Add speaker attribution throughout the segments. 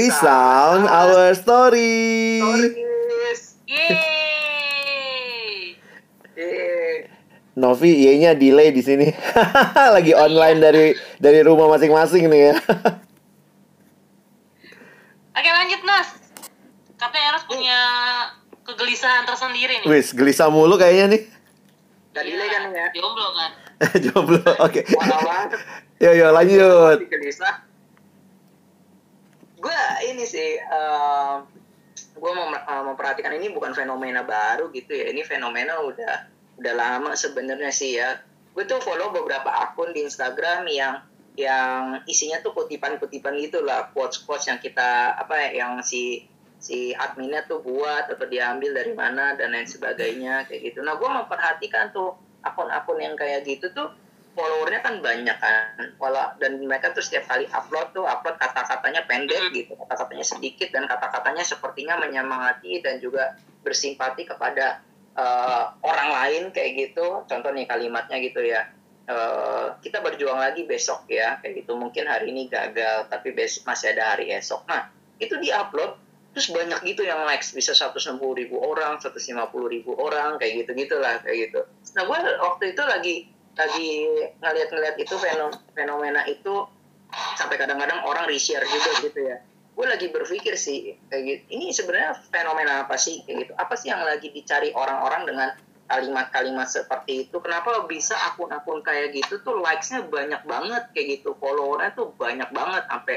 Speaker 1: resound our story.
Speaker 2: Stories. Eh,
Speaker 1: Novi Y-nya delay di sini. Lagi online dari dari rumah masing-masing nih ya.
Speaker 3: Oke lanjut Nas. Katanya Eros punya kegelisahan tersendiri nih.
Speaker 1: Wis, gelisah mulu kayaknya nih.
Speaker 2: Gak delay kan ya?
Speaker 3: Jomblo kan.
Speaker 1: Jomblo. Oke.
Speaker 2: Banget.
Speaker 1: Yo yo lanjut.
Speaker 2: Gelisah. Gue ini sih, gue mau eh, memperhatikan ini bukan fenomena baru gitu ya. Ini fenomena udah udah lama sebenarnya sih ya. Gue tuh follow beberapa akun di Instagram yang yang isinya tuh kutipan-kutipan gitu lah, quotes-quotes yang kita apa ya, yang si si adminnya tuh buat atau diambil dari mana dan lain sebagainya kayak gitu. Nah, gue memperhatikan tuh akun-akun yang kayak gitu tuh followernya kan banyak kan. Wala, dan mereka tuh setiap kali upload tuh upload kata-katanya pendek gitu kata-katanya sedikit dan kata-katanya sepertinya menyemangati dan juga bersimpati kepada eh, orang lain kayak gitu. Contoh nih kalimatnya gitu ya eh, kita berjuang lagi besok ya kayak gitu. Mungkin hari ini gagal tapi besok masih ada hari esok. Nah itu diupload terus banyak gitu yang likes. Bisa 160 ribu orang 150 ribu orang kayak gitu gitulah kayak gitu. Nah gue waktu itu lagi lagi ngeliat-ngeliat itu fenom- fenomena itu sampai kadang-kadang orang reshare juga gitu ya. Gue lagi berpikir sih kayak gitu. Ini sebenarnya fenomena apa sih? Kayak gitu. Apa sih yang lagi dicari orang-orang dengan kalimat-kalimat seperti itu? Kenapa bisa akun-akun kayak gitu tuh likesnya banyak banget? Kayak gitu. Followernya tuh banyak banget. Sampai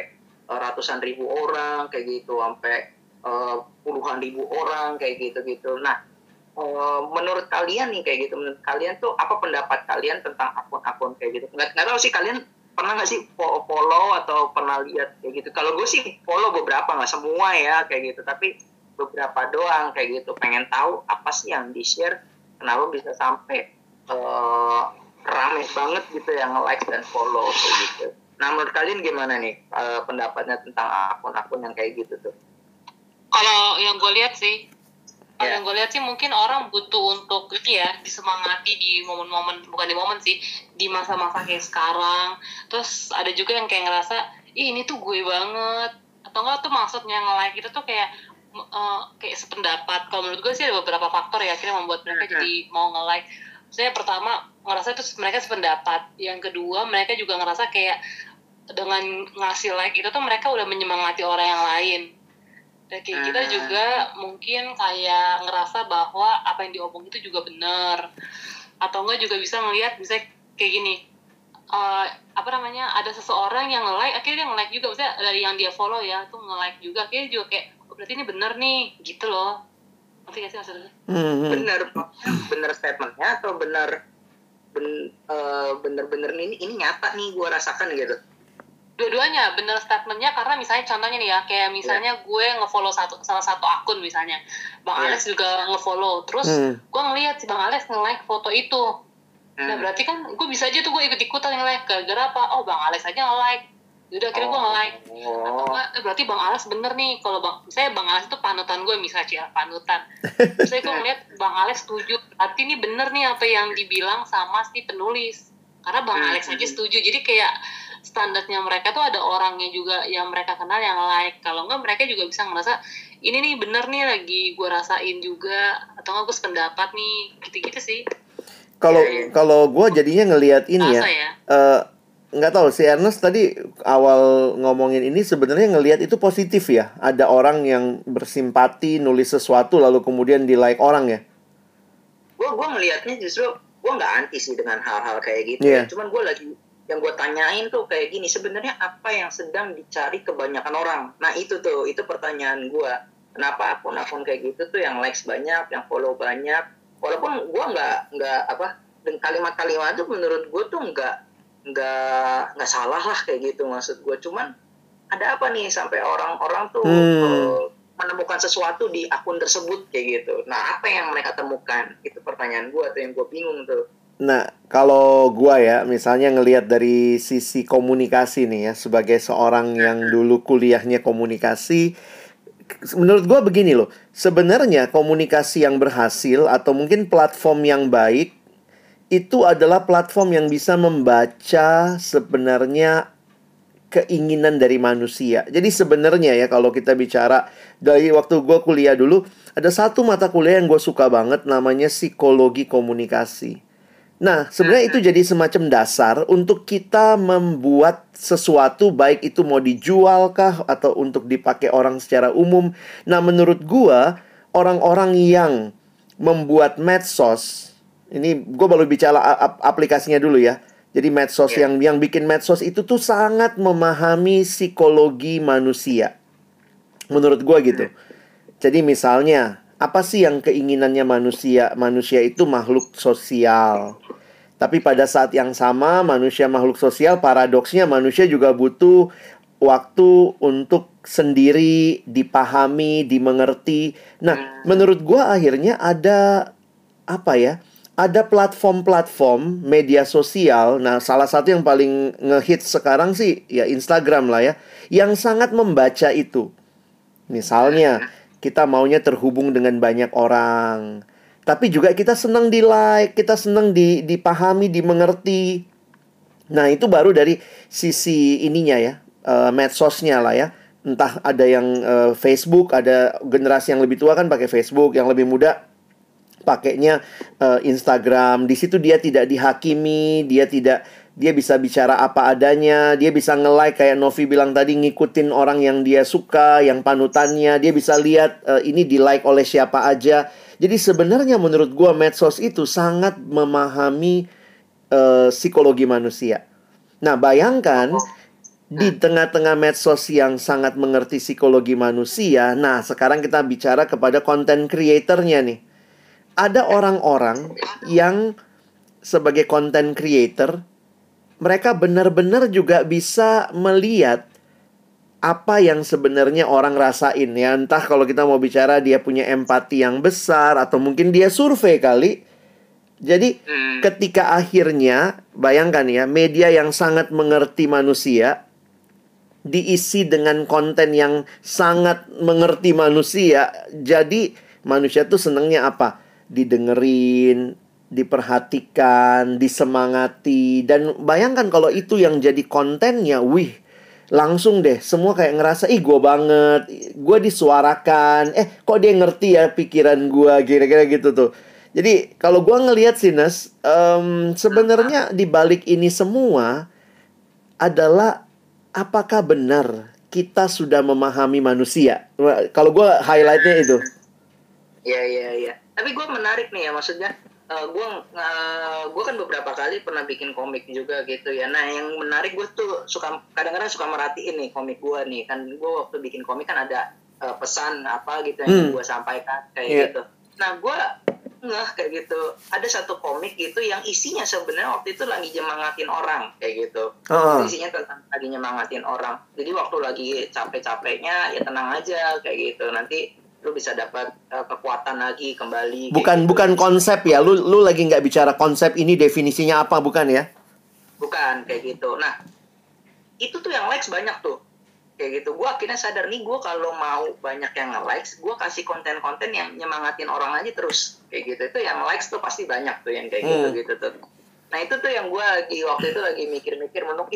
Speaker 2: eh, ratusan ribu orang kayak gitu. Sampai eh, puluhan ribu orang kayak gitu gitu nah eh, menurut kalian nih kayak gitu menurut kalian tuh apa pendapat kalian tentang akun-akun kayak gitu? Nggak nggak tahu sih kalian pernah nggak sih fo- follow atau pernah lihat kayak gitu? Kalau gue sih follow beberapa nggak semua ya kayak gitu. Tapi beberapa doang kayak gitu. Pengen tahu apa sih yang di share kenapa bisa sampai eh, rame banget gitu yang like dan follow kayak gitu. Nah menurut kalian gimana nih eh, pendapatnya tentang akun-akun yang kayak gitu tuh?
Speaker 3: Kalau yang gue lihat sih, kalau
Speaker 2: Ya.
Speaker 3: yang gue lihat sih mungkin orang butuh untuk ini ya disemangati di momen-momen bukan di momen sih di masa-masa kayak sekarang. Terus ada juga yang kayak ngerasa, Ih, ini tuh gue banget. Atau enggak tuh maksudnya nge-like itu tuh kayak eh, kayak sependapat. Kalau menurut gue sih ada beberapa faktor ya akhirnya membuat mereka
Speaker 2: Mhm.
Speaker 3: jadi mau nge-like. Saya pertama ngerasa itu mereka sependapat. Yang kedua mereka juga ngerasa kayak dengan ngasih like itu tuh mereka udah menyemangati orang yang lain. Dan kayak kita
Speaker 2: Ah.
Speaker 3: juga mungkin kayak ngerasa bahwa apa yang diomong itu juga benar. Atau enggak juga bisa ngelihat bisa kayak gini. eh, apa namanya ada seseorang yang nge-like akhirnya dia nge-like juga maksudnya dari yang dia follow ya tuh nge-like juga akhirnya juga kayak oh, berarti ini bener nih gitu loh ngerti gak sih maksudnya
Speaker 1: Hmm, hmm.
Speaker 2: bener bener statementnya atau bener ben, eh, bener-bener ini ini nyata nih gue rasakan gitu
Speaker 3: dua-duanya bener statementnya karena misalnya contohnya nih ya kayak misalnya gue ngefollow satu salah satu akun misalnya bang
Speaker 2: Iya.
Speaker 3: Alex juga ngefollow terus
Speaker 1: Hmm.
Speaker 3: gue ngeliat si bang Alex nge-like foto itu nah
Speaker 2: Hmm.
Speaker 3: berarti kan gue bisa aja tuh gue ikut-ikutan nge-like gara-gara apa oh bang Alex aja nge-like Yaudah akhirnya gue nge-like atau
Speaker 2: oh.
Speaker 3: enggak eh, berarti bang Alex bener nih kalau bang saya bang Alex itu panutan gue misalnya Cia, panutan saya gue ngeliat bang Alex setuju berarti ini bener nih apa yang dibilang sama si penulis karena bang
Speaker 2: Hmm.
Speaker 3: Alex aja setuju jadi kayak standarnya mereka tuh ada orangnya juga yang mereka kenal yang like kalau enggak mereka juga bisa ngerasa ini nih bener nih lagi gue rasain juga atau enggak gue sependapat nih gitu-gitu sih
Speaker 1: Kalau
Speaker 2: Iya, iya.
Speaker 1: kalau gue jadinya ngelihat ini ya,
Speaker 3: Rasa ya
Speaker 1: eh, nggak tahu si Ernest tadi awal ngomongin ini sebenarnya ngelihat itu positif ya. Ada orang yang bersimpati nulis sesuatu lalu kemudian di like orang ya.
Speaker 2: gue gue ngelihatnya justru gue nggak anti sih dengan hal-hal kayak gitu
Speaker 1: Iya.
Speaker 2: ya. cuman gue lagi yang gue tanyain tuh kayak gini sebenarnya apa yang sedang dicari kebanyakan orang nah itu tuh itu pertanyaan gue kenapa akun-akun kayak gitu tuh yang likes banyak yang follow banyak walaupun gue nggak nggak apa dan kalimat-kalimat itu menurut gue tuh nggak nggak nggak salah lah kayak gitu maksud gue cuman ada apa nih sampai orang-orang tuh
Speaker 1: Hmm.
Speaker 2: eh, menemukan sesuatu di akun tersebut kayak gitu. Nah, apa yang mereka temukan? Itu pertanyaan gue tuh yang gue bingung tuh.
Speaker 1: Nah, kalau gua ya, misalnya ngelihat dari sisi komunikasi nih ya, sebagai seorang yang dulu kuliahnya komunikasi, menurut gua begini loh. Sebenarnya komunikasi yang berhasil atau mungkin platform yang baik itu adalah platform yang bisa membaca sebenarnya keinginan dari manusia. Jadi sebenarnya ya kalau kita bicara dari waktu gue kuliah dulu, ada satu mata kuliah yang gue suka banget namanya psikologi komunikasi. Nah, sebenarnya itu jadi semacam dasar untuk kita membuat sesuatu baik itu mau dijual kah atau untuk dipakai orang secara umum. Nah, menurut gua orang-orang yang membuat medsos ini gue baru bicara aplikasinya dulu ya. Jadi medsos yeah. yang yang bikin medsos itu tuh sangat memahami psikologi manusia. Menurut gue gitu. Jadi misalnya apa sih yang keinginannya manusia? Manusia itu makhluk sosial. Tapi pada saat yang sama, manusia makhluk sosial, paradoksnya manusia juga butuh waktu untuk sendiri, dipahami, dimengerti. Nah, menurut gua akhirnya ada apa ya? Ada platform-platform media sosial. Nah, salah satu yang paling ngehit sekarang sih ya Instagram lah ya, yang sangat membaca itu. Misalnya, kita maunya terhubung dengan banyak orang. Tapi juga kita senang di like, kita senang di dipahami, dimengerti. Nah, itu baru dari sisi ininya ya, uh, medsosnya lah ya. Entah ada yang uh, Facebook, ada generasi yang lebih tua kan pakai Facebook, yang lebih muda pakainya uh, Instagram. Di situ dia tidak dihakimi, dia tidak dia bisa bicara apa adanya, dia bisa nge-like kayak Novi bilang tadi ngikutin orang yang dia suka, yang panutannya, dia bisa lihat uh, ini di-like oleh siapa aja. Jadi sebenarnya menurut gua medsos itu sangat memahami uh, psikologi manusia. Nah, bayangkan di tengah-tengah medsos yang sangat mengerti psikologi manusia, nah sekarang kita bicara kepada konten creatornya nih. Ada orang-orang yang sebagai konten creator mereka benar-benar juga bisa melihat apa yang sebenarnya orang rasain ya. Entah kalau kita mau bicara dia punya empati yang besar atau mungkin dia survei kali. Jadi hmm. ketika akhirnya bayangkan ya media yang sangat mengerti manusia diisi dengan konten yang sangat mengerti manusia. Jadi manusia tuh senengnya apa? Didengerin diperhatikan, disemangati. Dan bayangkan kalau itu yang jadi kontennya, wih langsung deh semua kayak ngerasa ih gue banget, gue disuarakan, eh kok dia ngerti ya pikiran gue kira-kira gitu tuh. Jadi kalau gue ngelihat sih Nes, um, sebenarnya di balik ini semua adalah apakah benar kita sudah memahami manusia? Kalau gue highlightnya itu.
Speaker 2: Iya iya iya. Tapi gue menarik nih ya maksudnya uh, eh, gue uh, kan beberapa kali pernah bikin komik juga gitu ya. Nah yang menarik gue tuh suka kadang-kadang suka merhatiin nih komik gue nih. Kan gue waktu bikin komik kan ada uh, pesan apa gitu yang hmm. gue sampaikan kayak yeah. gitu. Nah gue nggak kayak gitu. Ada satu komik gitu yang isinya sebenarnya waktu itu lagi nyemangatin orang kayak gitu. Uh. isinya tentang lagi nyemangatin orang. Jadi waktu lagi capek-capeknya ya tenang aja kayak gitu. Nanti lu bisa dapat uh, kekuatan lagi kembali.
Speaker 1: Bukan gitu. bukan konsep ya, lu lu lagi nggak bicara konsep ini definisinya apa bukan ya?
Speaker 2: Bukan kayak gitu. Nah itu tuh yang likes banyak tuh kayak gitu. Gue akhirnya sadar nih gue kalau mau banyak yang likes, gue kasih konten-konten yang nyemangatin orang aja terus kayak gitu. Itu yang likes tuh pasti banyak tuh yang kayak gitu, hmm. gitu gitu tuh. Nah itu tuh yang gue di waktu itu lagi mikir-mikir menurut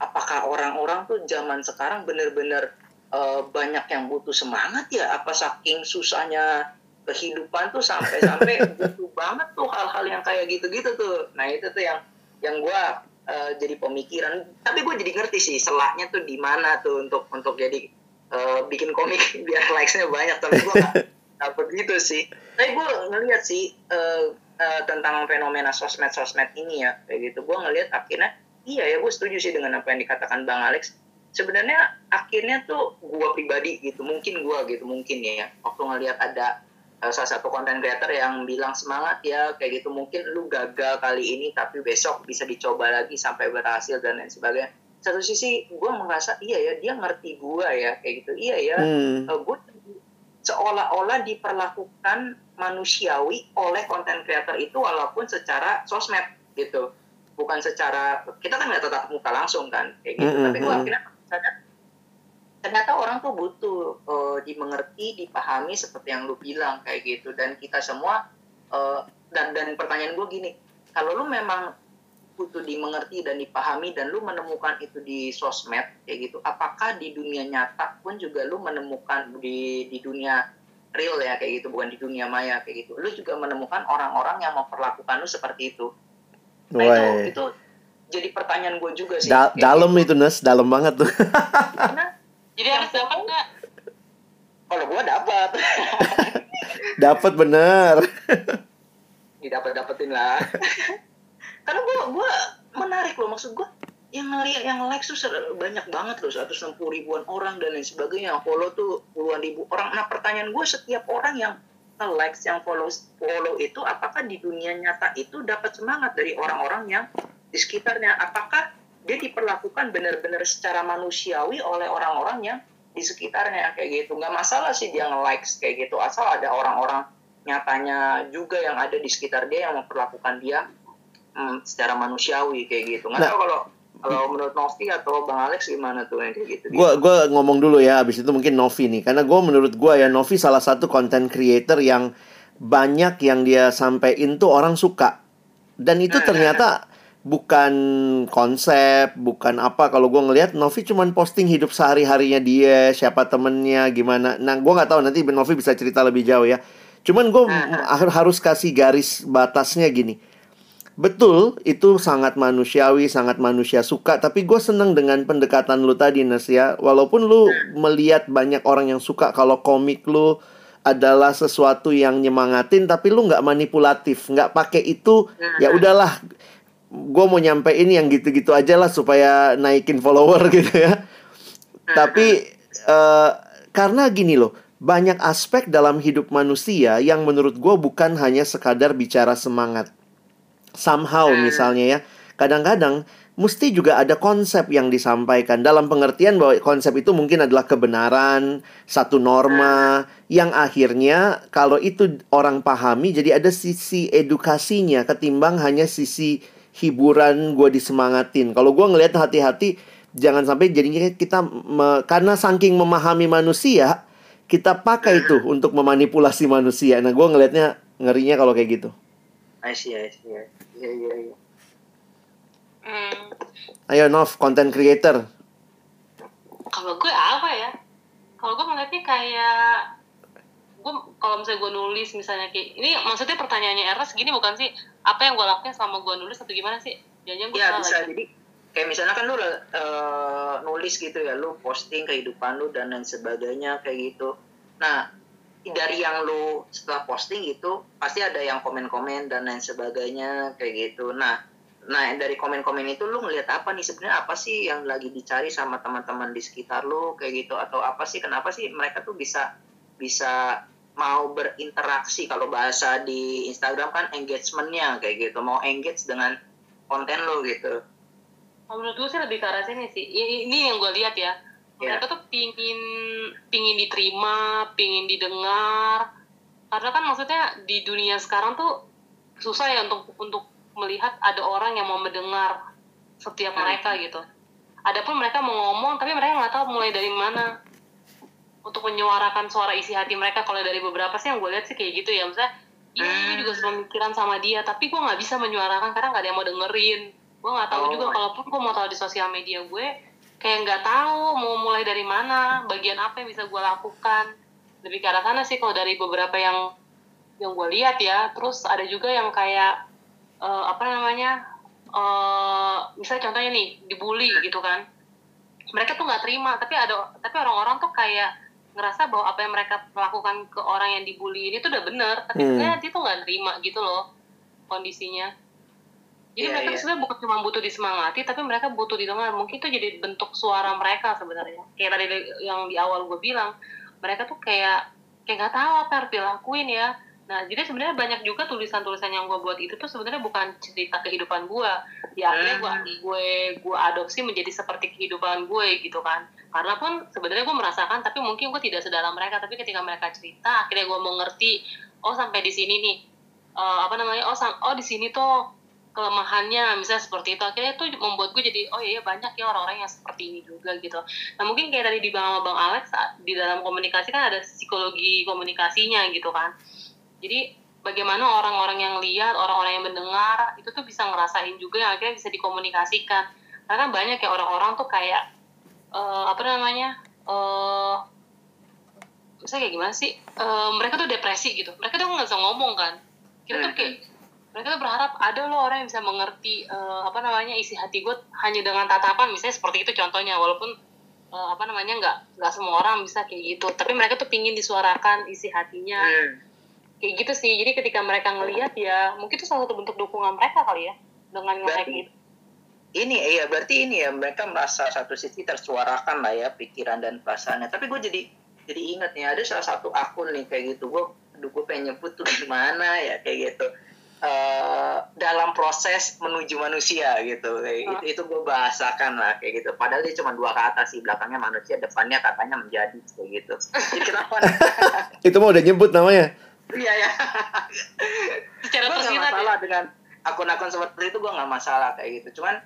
Speaker 2: apakah orang-orang tuh zaman sekarang bener-bener uh, banyak yang butuh semangat ya apa saking susahnya kehidupan tuh sampai-sampai butuh banget tuh hal-hal yang kayak gitu-gitu tuh. Nah itu tuh yang yang gue uh, jadi pemikiran. Tapi gue jadi ngerti sih selaknya tuh di mana tuh untuk untuk jadi uh, bikin komik biar likesnya banyak. Tapi gue gak begitu sih. Tapi gue ngeliat sih uh, uh, tentang fenomena sosmed sosmed ini ya kayak gitu. Gue ngeliat akhirnya iya ya gue setuju sih dengan apa yang dikatakan bang Alex sebenarnya akhirnya tuh gue pribadi gitu mungkin gue gitu mungkin ya waktu ngelihat ada uh, salah satu konten creator yang bilang semangat ya kayak gitu mungkin lu gagal kali ini tapi besok bisa dicoba lagi sampai berhasil dan lain sebagainya satu sisi gue merasa iya ya dia ngerti gue ya kayak gitu iya ya hmm. uh, eh, gue seolah-olah diperlakukan manusiawi oleh konten creator itu walaupun secara sosmed gitu bukan secara kita kan nggak tetap muka langsung kan kayak gitu mm -hmm. tapi gue hmm. akhirnya sadar ternyata orang tuh butuh uh, dimengerti, dipahami seperti yang lu bilang kayak gitu. Dan kita semua uh, dan dan pertanyaan gue gini, kalau lu memang mampu tuh dimengerti dan dipahami dan lu menemukan itu di sosmed kayak gitu apakah di dunia nyata pun juga lu menemukan di di dunia real ya kayak gitu bukan di dunia maya kayak gitu. Lu juga menemukan orang-orang yang memperlakukan lu seperti itu. Nah itu itu jadi pertanyaan gue juga sih.
Speaker 1: Da- dalam
Speaker 2: gitu.
Speaker 1: itu Nes, dalam banget tuh.
Speaker 2: karena
Speaker 3: jadi harus dapat nggak
Speaker 2: kalau gue dapat.
Speaker 1: Dapat bener.
Speaker 2: didapat dapetin lah. Karena gue gue menarik loh. Maksud gue yang ngeliat yang like tuh banyak banget loh. 160 ribuan orang dan lain sebagainya. Yang follow tuh puluhan ribu orang. Nah pertanyaan gue setiap orang yang like yang follow follow itu apakah di dunia nyata itu dapat semangat dari orang-orang yang di sekitarnya. Apakah dia diperlakukan benar-benar secara manusiawi oleh orang-orang yang di sekitarnya? Kayak gitu. Nggak masalah sih dia nge-like kayak gitu. Asal ada orang-orang nyatanya juga yang ada di sekitar dia yang memperlakukan dia hmm, secara manusiawi kayak gitu. Nggak
Speaker 1: Nah.
Speaker 2: tahu kalau kalau menurut Novi atau Bang Alex gimana tuh yang kayak gitu?
Speaker 1: Gue gua ngomong dulu ya, abis itu mungkin Novi nih. Karena gue menurut gue ya, Novi salah satu content creator yang banyak yang dia sampein tuh orang suka. Dan itu ternyata bukan konsep, bukan apa. Kalau gue ngelihat Novi cuman posting hidup sehari-harinya dia, siapa temennya, gimana. Nah, gue nggak tahu nanti Novi bisa cerita lebih jauh ya. Cuman gue harus kasih garis batasnya gini. Betul, itu sangat manusiawi, sangat manusia suka. Tapi gue seneng dengan pendekatan lu tadi, Nes ya. Walaupun lu melihat banyak orang yang suka kalau komik lu adalah sesuatu yang nyemangatin, tapi lu nggak manipulatif, nggak pakai itu. Ya udahlah, gue mau nyampein yang gitu-gitu aja lah supaya naikin follower gitu ya. Tapi eh, karena gini loh, banyak aspek dalam hidup manusia yang menurut gue bukan hanya sekadar bicara semangat. Somehow misalnya ya kadang-kadang mesti juga ada konsep yang disampaikan. Dalam pengertian bahwa konsep itu mungkin adalah kebenaran satu norma yang akhirnya kalau itu orang pahami jadi ada sisi edukasinya ketimbang hanya sisi hiburan gue disemangatin kalau gue ngelihat hati-hati jangan sampai jadinya kita me- karena saking memahami manusia kita pakai itu untuk memanipulasi manusia nah gue ngelihatnya ngerinya kalau kayak gitu
Speaker 2: I see, I see. Iya, iya, iya.
Speaker 3: hmm,
Speaker 1: Ayo Nov, content creator.
Speaker 3: kalau gue apa ya kalau gue ngeliatnya kayak gue kalau misalnya gue nulis misalnya kayak ini maksudnya pertanyaannya Ernest gini bukan sih apa yang gue lakuin selama gue nulis atau gimana sih jangan gue
Speaker 2: Ya bisa
Speaker 3: lagi.
Speaker 2: jadi kayak misalnya kan lu eh, nulis gitu ya, lu posting kehidupan lu dan lain sebagainya kayak gitu. Nah dari yang lu setelah posting gitu pasti ada yang komen-komen dan lain sebagainya kayak gitu. Nah nah dari komen-komen itu lu ngelihat apa nih sebenarnya apa sih yang lagi dicari sama teman-teman di sekitar lu kayak gitu atau apa sih kenapa sih mereka tuh bisa bisa mau berinteraksi kalau bahasa di Instagram kan engagementnya kayak gitu mau engage dengan konten lo gitu
Speaker 3: Oh, menurut gue sih lebih ke arah sini sih. I- Ini yang gue lihat ya.
Speaker 2: Ya.
Speaker 3: Mereka tuh pingin pingin diterima, pingin didengar. Karena kan maksudnya di dunia sekarang tuh susah ya untuk untuk melihat ada orang yang mau mendengar setiap
Speaker 2: Hmm.
Speaker 3: mereka gitu. Adapun mereka mau ngomong tapi mereka nggak tahu mulai dari mana untuk menyuarakan suara isi hati mereka. Kalau dari beberapa sih yang gue lihat sih kayak gitu ya. Misalnya, iya gue juga sepemikiran sama dia, tapi gue nggak bisa menyuarakan karena nggak ada yang mau dengerin. Gue nggak tahu
Speaker 2: Oh.
Speaker 3: juga kalaupun gue mau tahu di sosial media gue, kayak nggak tahu mau mulai dari mana, bagian apa yang bisa gue lakukan. Lebih ke arah sana sih kalau dari beberapa yang yang gue lihat ya. Terus ada juga yang kayak eh, apa namanya, eh misalnya contohnya nih dibully gitu kan. Mereka tuh nggak terima, tapi ada tapi orang-orang tuh kayak ngerasa bahwa apa yang mereka lakukan ke orang yang dibully ini tuh udah bener, tapi
Speaker 1: Hmm.
Speaker 3: sebenarnya dia tuh nggak terima gitu loh kondisinya. Jadi
Speaker 2: Iya,
Speaker 3: mereka
Speaker 2: iya.
Speaker 3: sebenarnya bukan cuma butuh disemangati, tapi mereka butuh didengar. Mungkin itu jadi bentuk suara mereka sebenarnya. Kayak tadi yang di awal gue bilang, mereka tuh kayak kayak nggak tahu apa yang harus dilakuin ya. Nah, jadi sebenarnya banyak juga tulisan-tulisan yang gue buat itu tuh sebenarnya bukan cerita kehidupan gue. Ya akhirnya gue
Speaker 2: Hmm.
Speaker 3: gue gue adopsi menjadi seperti kehidupan gue gitu kan. Karena pun sebenarnya gue merasakan, tapi mungkin gue tidak sedalam mereka. Tapi ketika mereka cerita, akhirnya gue mengerti. Oh sampai di sini nih, eh, apa namanya? Oh sam- oh di sini tuh kelemahannya misalnya seperti itu akhirnya itu membuat gue jadi oh iya banyak ya orang-orang yang seperti ini juga gitu nah mungkin kayak tadi di bang bang Alex di dalam komunikasi kan ada psikologi komunikasinya gitu kan jadi bagaimana orang-orang yang lihat orang-orang yang mendengar itu tuh bisa ngerasain juga yang akhirnya bisa dikomunikasikan. Karena banyak ya orang-orang tuh kayak uh, apa namanya uh, misalnya kayak gimana sih? Uh, mereka tuh depresi gitu. Mereka tuh nggak bisa ngomong kan. Kita tuh kayak mereka tuh berharap ada loh orang yang bisa mengerti uh, apa namanya isi hati gue hanya dengan tatapan. Misalnya seperti itu contohnya walaupun uh, apa namanya nggak nggak semua orang bisa kayak gitu. Tapi mereka tuh pingin disuarakan isi hatinya. Hmm kayak gitu sih. Jadi ketika mereka ngelihat ya mungkin itu salah satu bentuk dukungan mereka kali ya dengan ngelihat gitu.
Speaker 2: ini iya berarti ini ya mereka merasa satu sisi tersuarakan lah ya pikiran dan perasaannya. Tapi gue jadi jadi ingat nih ada salah satu akun nih kayak gitu gue aduh gue pengen nyebut tuh gimana ya kayak gitu. Uh, dalam proses menuju manusia gitu kayak oh. itu itu gue bahasakan lah kayak gitu. Padahal dia cuma dua kata sih belakangnya manusia depannya katanya menjadi kayak gitu. Jadi kenapa
Speaker 1: itu mau udah nyebut namanya
Speaker 2: iya ya. Secara gue nggak masalah ya? dengan akun-akun seperti itu gue nggak masalah kayak gitu. Cuman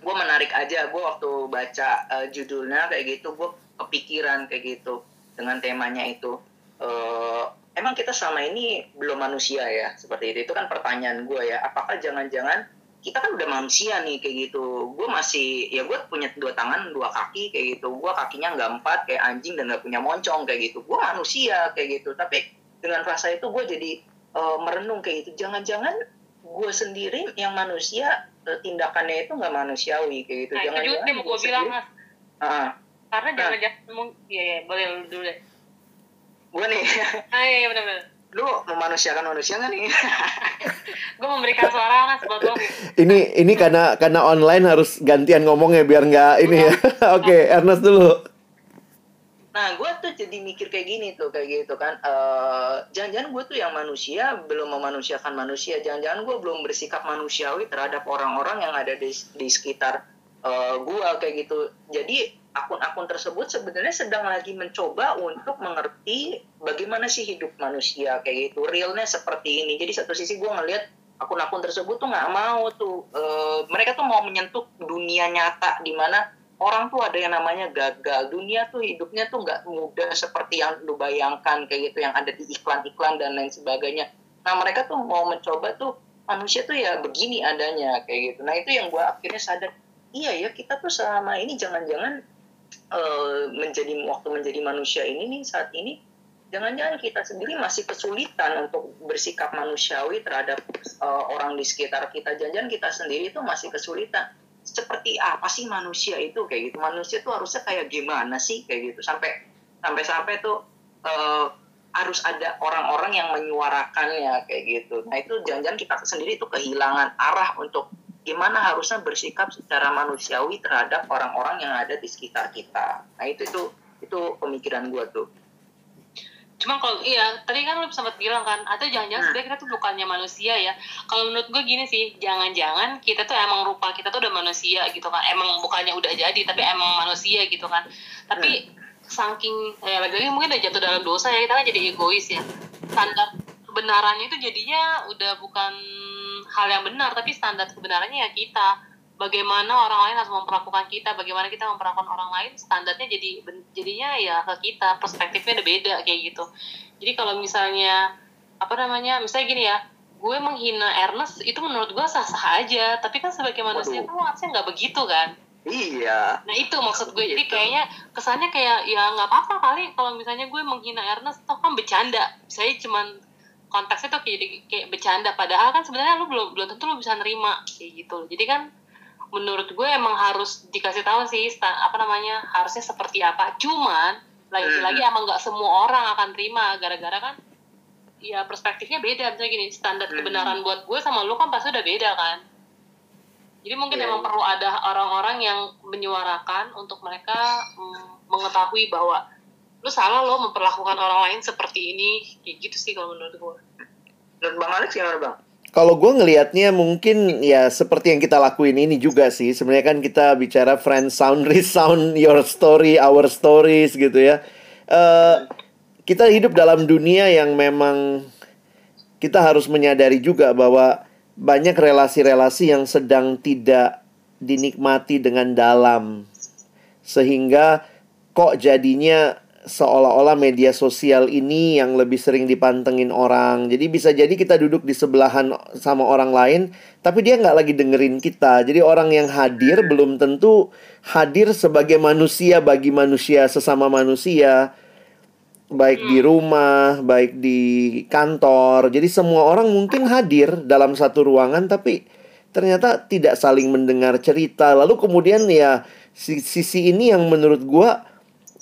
Speaker 2: gue menarik aja. Gue waktu baca uh, judulnya kayak gitu gue kepikiran kayak gitu dengan temanya itu. Uh, emang kita selama ini belum manusia ya seperti itu. Itu kan pertanyaan gue ya. Apakah jangan-jangan kita kan udah manusia nih kayak gitu. Gue masih ya gue punya dua tangan dua kaki kayak gitu. Gue kakinya nggak empat kayak anjing dan nggak punya moncong kayak gitu. Gue manusia kayak gitu. Tapi dengan rasa itu gue jadi uh, merenung kayak gitu. Jangan-jangan gue sendiri yang manusia uh, tindakannya itu nggak manusiawi kayak gitu.
Speaker 3: Nah, jangan itu juga mau gue bilang mas. Uh, karena jangan-jangan ya, ya boleh dulu deh.
Speaker 2: Gue nih.
Speaker 3: Ah iya, iya benar-benar
Speaker 2: lu memanusiakan manusia nggak nih?
Speaker 3: gue memberikan suara mas buat lo.
Speaker 1: Ini ini karena karena online harus gantian ngomongnya biar nggak ini ya. Oke, okay, Ernest dulu.
Speaker 2: Nah, gue tuh jadi mikir kayak gini tuh, kayak gitu kan. Uh, jangan-jangan gue tuh yang manusia belum memanusiakan manusia. Jangan-jangan gue belum bersikap manusiawi terhadap orang-orang yang ada di, di sekitar uh, eh, gue kayak gitu. Jadi akun-akun tersebut sebenarnya sedang lagi mencoba untuk mengerti bagaimana sih hidup manusia kayak gitu. Realnya seperti ini. Jadi satu sisi gue ngeliat akun-akun tersebut tuh nggak mau tuh. Uh, mereka tuh mau menyentuh dunia nyata di mana orang tuh ada yang namanya gagal. Dunia tuh hidupnya tuh nggak mudah seperti yang lu bayangkan kayak gitu yang ada di iklan-iklan dan lain sebagainya. Nah mereka tuh mau mencoba tuh manusia tuh ya begini adanya kayak gitu. Nah itu yang gue akhirnya sadar iya ya kita tuh selama ini jangan-jangan uh, menjadi waktu menjadi manusia ini nih saat ini jangan-jangan kita sendiri masih kesulitan untuk bersikap manusiawi terhadap uh, orang di sekitar kita. Jangan-jangan kita sendiri itu masih kesulitan seperti apa sih manusia itu kayak gitu. Manusia tuh harusnya kayak gimana sih kayak gitu. Sampai sampai sampai tuh uh, harus ada orang-orang yang menyuarakannya kayak gitu. Nah itu jangan-jangan kita sendiri tuh kehilangan arah untuk gimana harusnya bersikap secara manusiawi terhadap orang-orang yang ada di sekitar kita. Nah itu itu itu pemikiran gue tuh
Speaker 3: cuma kalau iya tadi kan lu sempat bilang kan atau jangan-jangan hmm. sebenarnya kita tuh bukannya manusia ya. Kalau menurut gue gini sih jangan-jangan kita tuh emang rupa kita tuh udah manusia gitu kan. Emang bukannya udah jadi tapi emang manusia gitu kan. Tapi hmm. saking ya lagi-lagi mungkin udah jatuh dalam dosa ya kita kan jadi egois ya. Standar kebenarannya itu jadinya udah bukan hal yang benar tapi standar kebenarannya ya kita bagaimana orang lain harus memperlakukan kita, bagaimana kita memperlakukan orang lain, standarnya jadi jadinya ya ke kita, perspektifnya udah beda kayak gitu. Jadi kalau misalnya apa namanya, misalnya gini ya, gue menghina Ernest itu menurut gue sah-sah aja, tapi kan sebagai manusia tuh harusnya nggak begitu kan?
Speaker 2: Iya.
Speaker 3: Nah itu maksud gue, jadi kayaknya kesannya kayak ya nggak apa-apa kali kalau misalnya gue menghina Ernest, toh kan bercanda, saya cuman konteksnya tuh kayak, kayak bercanda padahal kan sebenarnya lu belum belum tentu lu bisa nerima kayak gitu jadi kan menurut gue emang harus dikasih tahu sih apa namanya harusnya seperti apa. Cuman lagi-lagi hmm. emang nggak semua orang akan terima. Gara-gara kan ya perspektifnya beda. Misalnya gini standar hmm. kebenaran buat gue sama lu kan pasti udah beda kan. Jadi mungkin yeah. emang perlu ada orang-orang yang menyuarakan untuk mereka mm, mengetahui bahwa lu salah lo memperlakukan orang lain seperti ini. Kayak gitu sih kalau menurut gue.
Speaker 2: Menurut bang Alex gimana bang
Speaker 1: kalau gue ngelihatnya mungkin ya seperti yang kita lakuin ini juga sih. Sebenarnya kan kita bicara friend sound, resound your story, our stories gitu ya. Uh, kita hidup dalam dunia yang memang kita harus menyadari juga bahwa banyak relasi-relasi yang sedang tidak dinikmati dengan dalam. Sehingga kok jadinya seolah-olah media sosial ini yang lebih sering dipantengin orang. Jadi bisa jadi kita duduk di sebelahan sama orang lain, tapi dia nggak lagi dengerin kita. Jadi orang yang hadir belum tentu hadir sebagai manusia bagi manusia sesama manusia, baik di rumah, baik di kantor. Jadi semua orang mungkin hadir dalam satu ruangan, tapi ternyata tidak saling mendengar cerita. Lalu kemudian ya sisi ini yang menurut gua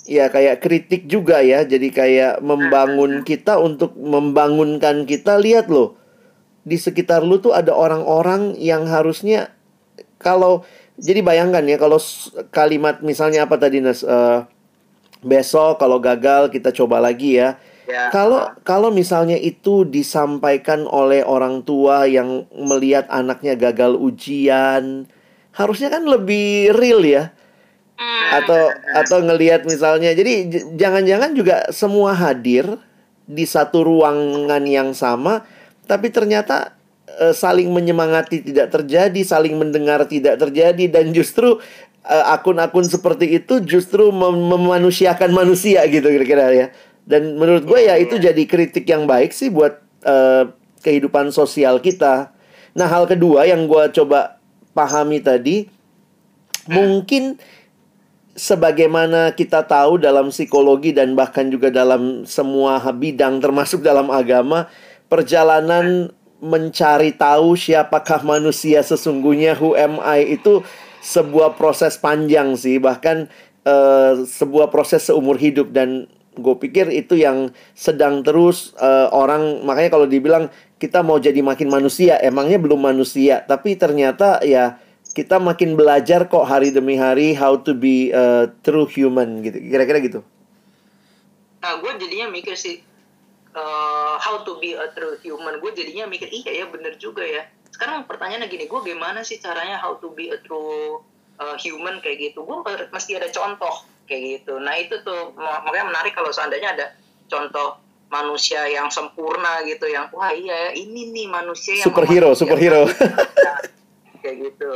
Speaker 1: ya kayak kritik juga ya. Jadi kayak membangun kita untuk membangunkan kita lihat loh. Di sekitar lu tuh ada orang-orang yang harusnya kalau jadi bayangkan ya kalau kalimat misalnya apa tadi Nas uh, besok kalau gagal kita coba lagi ya. ya. Kalau kalau misalnya itu disampaikan oleh orang tua yang melihat anaknya gagal ujian, harusnya kan lebih real ya atau atau ngelihat misalnya. Jadi jangan-jangan juga semua hadir di satu ruangan yang sama tapi ternyata e, saling menyemangati tidak terjadi saling mendengar tidak terjadi dan justru e, akun-akun seperti itu justru mem memanusiakan manusia gitu kira-kira ya. Dan menurut gue ya itu jadi kritik yang baik sih buat e, kehidupan sosial kita. Nah hal kedua yang gue coba pahami tadi mungkin sebagaimana kita tahu dalam psikologi dan bahkan juga dalam semua bidang termasuk dalam agama, perjalanan mencari tahu siapakah manusia sesungguhnya who am I itu sebuah proses panjang sih, bahkan uh, sebuah proses seumur hidup. Dan gue pikir itu yang sedang terus uh, orang makanya kalau dibilang kita mau jadi makin manusia emangnya belum manusia. Tapi ternyata ya kita makin belajar kok hari demi hari how to be a true human gitu. Kira-kira gitu.
Speaker 2: Nah gue jadinya mikir sih uh, how to be a true human. Gue jadinya mikir iya ya bener juga ya. Sekarang pertanyaannya gini gue gimana sih caranya how to be a true uh, human kayak gitu? Gue mesti ada contoh kayak gitu. Nah itu tuh makanya menarik kalau seandainya ada contoh manusia yang sempurna gitu yang wah iya ini nih manusia yang
Speaker 1: superhero superhero
Speaker 2: kayak gitu.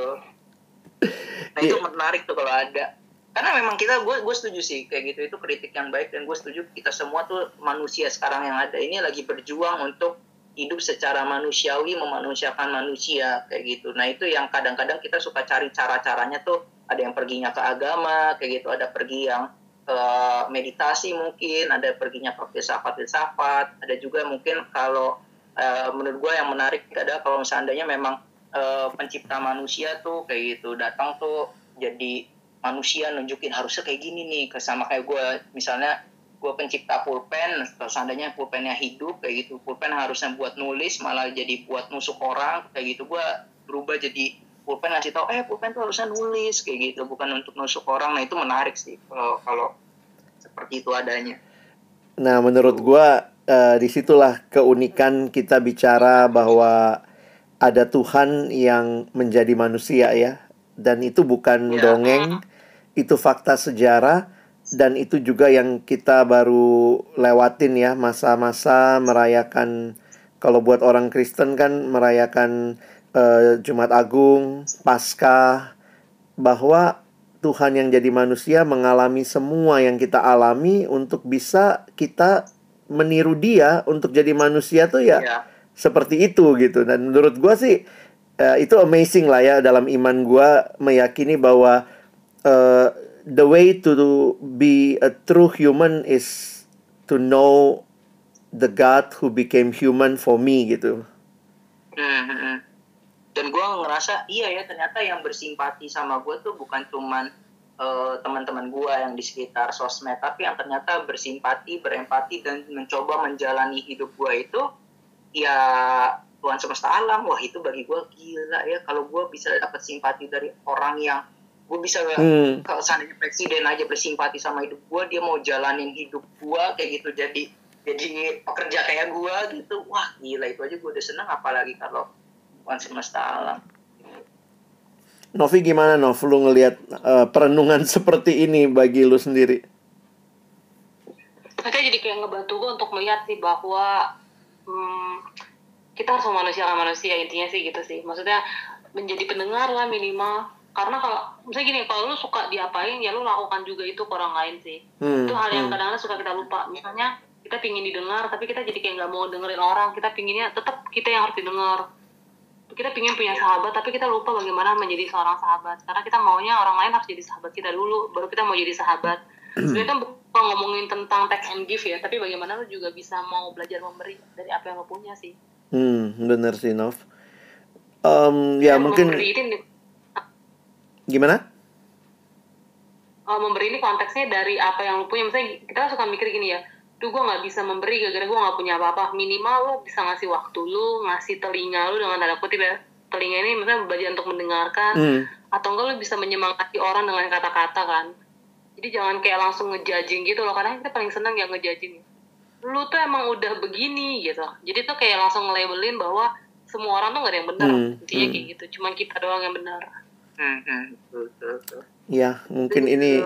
Speaker 2: Nah itu iya. menarik tuh kalau ada. Karena memang kita gue gue setuju sih kayak gitu. Itu kritik yang baik dan gue setuju kita semua tuh manusia sekarang yang ada ini lagi berjuang untuk hidup secara manusiawi memanusiakan manusia kayak gitu. Nah itu yang kadang-kadang kita suka cari cara-caranya tuh. Ada yang perginya ke agama kayak gitu. Ada pergi yang ke meditasi mungkin ada perginya ke filsafat-filsafat. Ada juga mungkin kalau uh, menurut gue yang menarik adalah kalau seandainya memang uh, pencipta manusia tuh kayak gitu datang tuh jadi manusia nunjukin harusnya kayak gini nih sama kayak gue misalnya gue pencipta pulpen seandainya pulpennya hidup kayak gitu. Pulpen harusnya buat nulis malah jadi buat nusuk orang kayak gitu. Gue berubah jadi pulpen ngasih tau eh pulpen tuh harusnya nulis kayak gitu. Bukan untuk nusuk orang. Nah itu menarik sih kalau kalau seperti itu adanya.
Speaker 1: Nah menurut gue uh, di situlah keunikan kita bicara bahwa ada Tuhan yang menjadi manusia ya. Dan itu bukan ya. dongeng itu fakta sejarah dan itu juga yang kita baru lewatin ya. Masa-masa merayakan kalau buat orang Kristen kan merayakan uh, Jumat Agung, Paskah bahwa Tuhan yang jadi manusia mengalami semua yang kita alami untuk bisa kita meniru dia untuk jadi manusia tuh ya, ya seperti itu gitu dan menurut gue sih uh, itu amazing lah ya dalam iman gue meyakini bahwa uh, the way to be a true human is to know the God who became human for me gitu.
Speaker 2: Hmm, dan gue ngerasa iya ya ternyata yang bersimpati sama gue tuh bukan cuman uh, teman-teman gue yang di sekitar sosmed tapi yang ternyata bersimpati, berempati dan mencoba menjalani hidup gue itu ya Tuhan semesta alam wah itu bagi gue gila ya kalau gue bisa dapat simpati dari orang yang gue bisa hmm. kalau seandainya presiden aja bersimpati sama hidup gue dia mau jalanin hidup gue kayak gitu jadi jadi pekerja kayak gue gitu wah gila itu aja gue udah seneng apalagi kalau Tuhan semesta alam
Speaker 1: Novi gimana Nov lu ngelihat uh, perenungan seperti ini bagi lu sendiri?
Speaker 3: Mereka jadi kayak ngebantu gue untuk melihat sih bahwa hmm, kita harus memanusiakan manusia intinya sih gitu sih. Maksudnya menjadi pendengar lah minimal. Karena kalau misalnya gini kalau lu suka diapain ya lu lakukan juga itu ke orang lain sih.
Speaker 1: Hmm,
Speaker 3: itu hal yang
Speaker 1: hmm.
Speaker 3: kadang-kadang suka kita lupa. Misalnya kita pingin didengar tapi kita jadi kayak nggak mau dengerin orang. Kita pinginnya tetap kita yang harus didengar. Kita pingin punya sahabat tapi kita lupa bagaimana menjadi seorang sahabat. Karena kita maunya orang lain harus jadi sahabat kita dulu baru kita mau jadi sahabat. Sebenarnya kan bukan ngomongin tentang take and give ya tapi bagaimana lu juga bisa mau belajar memberi dari apa yang lo punya sih.
Speaker 1: Hmm, bener sih Nov. Em, ya
Speaker 3: Dan
Speaker 1: mungkin
Speaker 3: memberi ini
Speaker 1: gimana?
Speaker 3: uh, memberi ini konteksnya dari apa yang lu punya. Misalnya kita suka mikir gini ya tuh gue nggak bisa memberi gara-gara gue nggak punya apa-apa. Minimal lu bisa ngasih waktu lu ngasih telinga lu dengan tanda kutip ya. Telinga ini misalnya belajar untuk mendengarkan.
Speaker 1: Hmm,
Speaker 3: atau enggak lu bisa menyemangati orang dengan kata-kata kan jadi jangan kayak langsung ngejudging gitu loh karena kita paling senang yang ngejudging lu tuh emang udah begini gitu jadi tuh kayak langsung nge-labelin bahwa semua orang tuh gak ada yang benar
Speaker 1: Hmm,
Speaker 3: intinya
Speaker 1: hmm.
Speaker 3: kayak gitu cuman kita doang yang benar
Speaker 2: Hmm, hmm, betul, betul, betul.
Speaker 1: ya mungkin ini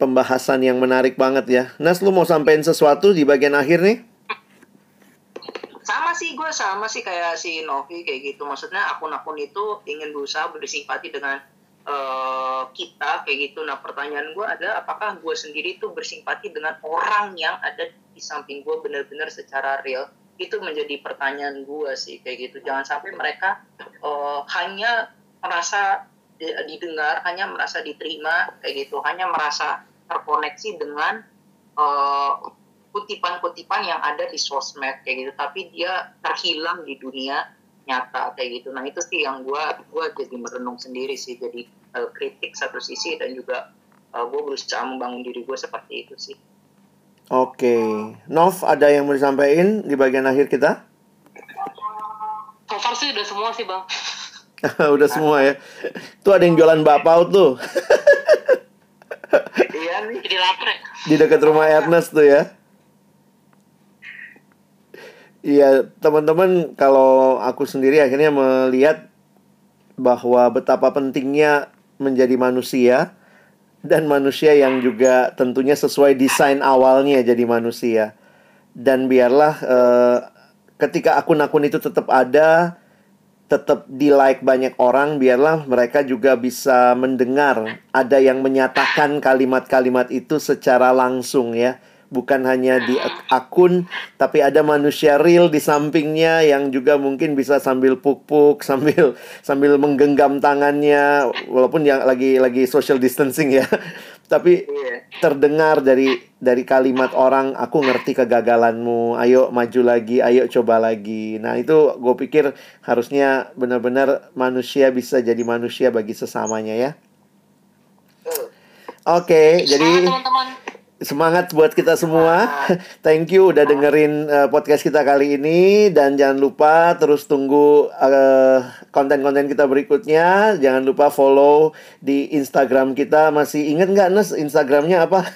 Speaker 1: pembahasan yang menarik banget ya. Nas, lu mau sampein sesuatu di bagian akhir nih?
Speaker 2: sama sih gue sama sih kayak si Novi kayak gitu maksudnya akun-akun itu ingin berusaha bersimpati dengan eh, kita kayak gitu. Nah pertanyaan gue ada apakah gue sendiri tuh bersimpati dengan orang yang ada di samping gue benar-benar secara real? Itu menjadi pertanyaan gue sih kayak gitu. Jangan sampai mereka eh, hanya merasa di- didengar hanya merasa diterima kayak gitu. Hanya merasa terkoneksi dengan eh, kutipan-kutipan yang ada di sosmed kayak gitu. Tapi dia terhilang di dunia nyata kayak gitu. Nah itu sih yang gua gua jadi merenung sendiri sih. Jadi eh, kritik satu sisi dan juga eh, gua berusaha membangun diri gue seperti itu sih
Speaker 1: Oke, Nov ada yang mau disampaikan di bagian akhir kita?
Speaker 3: so far sih udah semua sih bang
Speaker 1: Udah semua ya. Tuh ada yang jualan bakpao tuh
Speaker 2: iya nih
Speaker 3: jadi lapar ya
Speaker 1: di dekat rumah Ernest tuh ya. Iya, teman-teman, kalau aku sendiri akhirnya melihat bahwa betapa pentingnya menjadi manusia dan manusia yang juga tentunya sesuai desain awalnya jadi manusia. Dan biarlah eh, ketika akun-akun itu tetap ada, tetap di like banyak orang, biarlah mereka juga bisa mendengar ada yang menyatakan kalimat-kalimat itu secara langsung ya. Bukan hanya di ak- akun, tapi ada manusia real di sampingnya yang juga mungkin bisa sambil puk-puk, sambil sambil menggenggam tangannya, walaupun yang lagi lagi social distancing ya. Tapi
Speaker 2: iya
Speaker 1: terdengar dari dari kalimat orang aku ngerti kegagalanmu ayo maju lagi ayo coba lagi nah itu gue pikir harusnya benar-benar manusia bisa jadi manusia bagi sesamanya ya
Speaker 2: Betul.
Speaker 1: oke jadi
Speaker 3: Semangat, teman-teman
Speaker 1: semangat buat kita semua thank you udah dengerin eh, podcast kita kali ini dan jangan lupa terus tunggu eh, konten-konten kita berikutnya jangan lupa follow di Instagram kita masih inget nggak Nes Instagramnya apa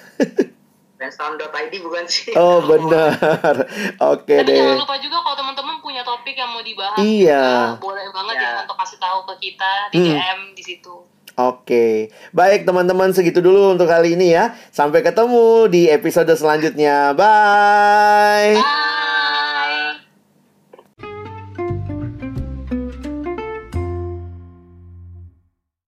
Speaker 2: Brainstorm.id bukan sih
Speaker 1: Oh benar, oke
Speaker 3: Tapi
Speaker 1: deh.
Speaker 3: jangan lupa juga kalau teman-teman punya topik yang mau dibahas,
Speaker 1: Iya.
Speaker 3: juga boleh banget
Speaker 2: Ya.
Speaker 3: ya untuk kasih tahu ke kita di
Speaker 1: Hmm.
Speaker 3: DM di situ.
Speaker 1: Oke, baik teman-teman segitu dulu untuk kali ini ya. Sampai ketemu di episode selanjutnya. Bye.
Speaker 3: Bye.